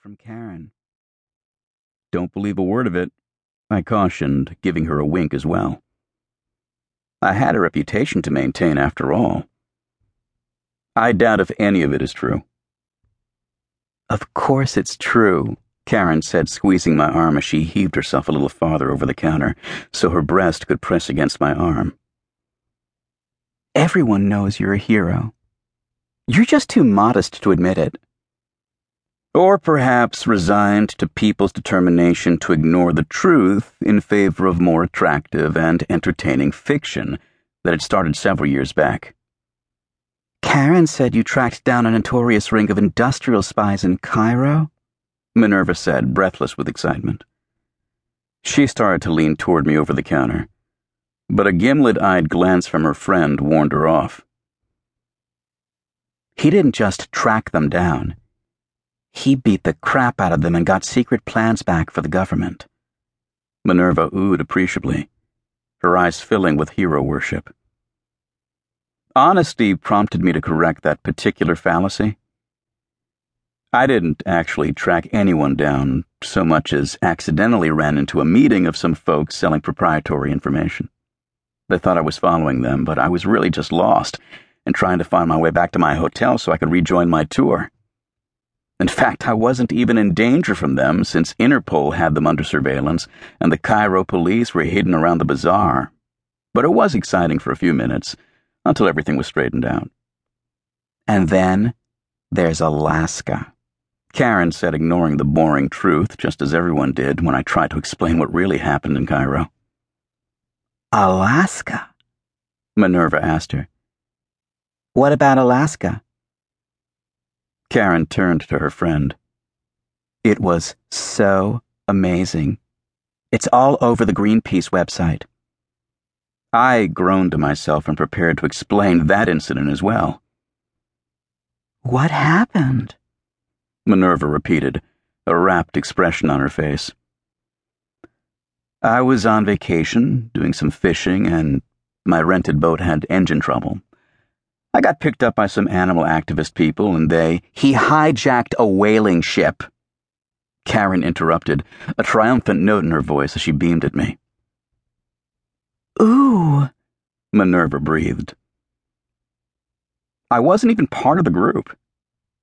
from Karen. Don't believe a word of it, I cautioned, giving her a wink as well. I had a reputation to maintain after all. I doubt if any of it is true. Of course it's true, Karen said, squeezing my arm as she heaved herself a little farther over the counter so her breast could press against my arm. Everyone knows you're a hero. You're just too modest to admit it. Or perhaps resigned to people's determination to ignore the truth in favor of more attractive and entertaining fiction that had started several years back. Karen said you tracked down a notorious ring of industrial spies in Cairo? Minerva said, breathless with excitement. She started to lean toward me over the counter, but a gimlet eyed glance from her friend warned her off. He didn't just track them down. He beat the crap out of them and got secret plans back for the government. Minerva oohed appreciably, her eyes filling with hero worship. Honesty prompted me to correct that particular fallacy. I didn't actually track anyone down so much as accidentally ran into a meeting of some folks selling proprietary information. They thought I was following them, but I was really just lost and trying to find my way back to my hotel so I could rejoin my tour. In fact, I wasn't even in danger from them since Interpol had them under surveillance and the Cairo police were hidden around the bazaar. But it was exciting for a few minutes until everything was straightened out. And then there's Alaska. Karen said, ignoring the boring truth, just as everyone did when I tried to explain what really happened in Cairo. Alaska? Minerva asked her. What about Alaska? Karen turned to her friend. It was so amazing. It's all over the Greenpeace website. I groaned to myself and prepared to explain that incident as well. What happened? Minerva repeated, a rapt expression on her face. I was on vacation, doing some fishing, and my rented boat had engine trouble. I got picked up by some animal activist people, and they. He hijacked a whaling ship. Karen interrupted, a triumphant note in her voice as she beamed at me. Ooh, Minerva breathed. I wasn't even part of the group.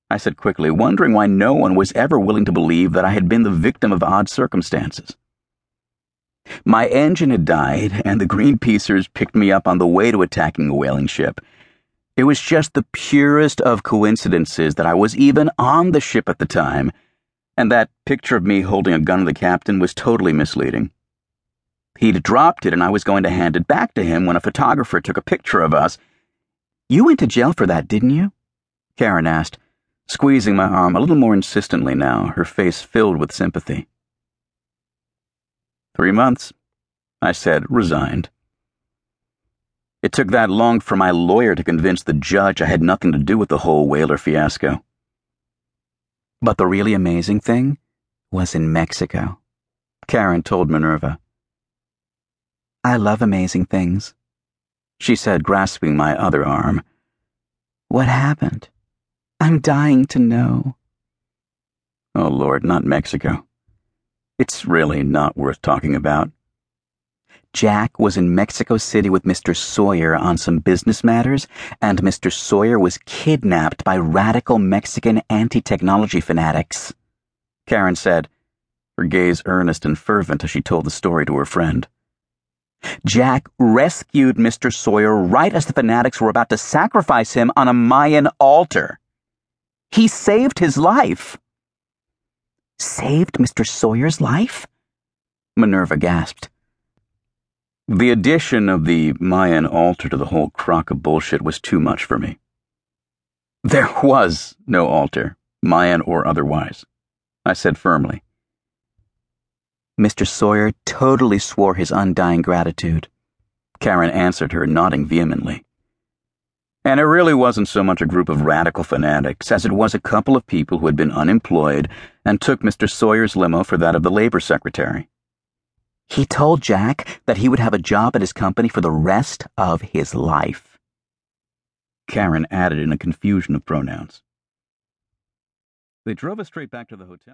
I said quickly, wondering why no one was ever willing to believe that I had been the victim of odd circumstances. My engine had died, and the Greenpeacers picked me up on the way to attacking a whaling ship. It was just the purest of coincidences that I was even on the ship at the time, and that picture of me holding a gun to the captain was totally misleading. He'd dropped it, and I was going to hand it back to him when a photographer took a picture of us. You went to jail for that, didn't you? Karen asked squeezing my arm a little more insistently now, her face filled with sympathy. Three months, I said, resigned. It took that long for my lawyer to convince the judge I had nothing to do with the whole whaler fiasco. But the really amazing thing was in Mexico, Karen told Minerva. I love amazing things, she said, grasping my other arm. What happened? I'm dying to know. Oh, Lord, not Mexico. It's really not worth talking about. Jack was in Mexico City with Mr. Sawyer on some business matters, and Mr. Sawyer was kidnapped by radical Mexican anti technology fanatics. Karen said, her gaze earnest and fervent as she told the story to her friend. Jack rescued Mr. Sawyer right as the fanatics were about to sacrifice him on a Mayan altar. He saved his life. Saved Mr. Sawyer's life? Minerva gasped. The addition of the Mayan altar to the whole crock of bullshit was too much for me. There was no altar, Mayan or otherwise, I said firmly. Mr. Sawyer totally swore his undying gratitude. Karen answered her, nodding vehemently. And it really wasn't so much a group of radical fanatics as it was a couple of people who had been unemployed and took Mr. Sawyer's limo for that of the labor secretary. He told Jack that he would have a job at his company for the rest of his life. Karen added in a confusion of pronouns. They drove us straight back to the hotel.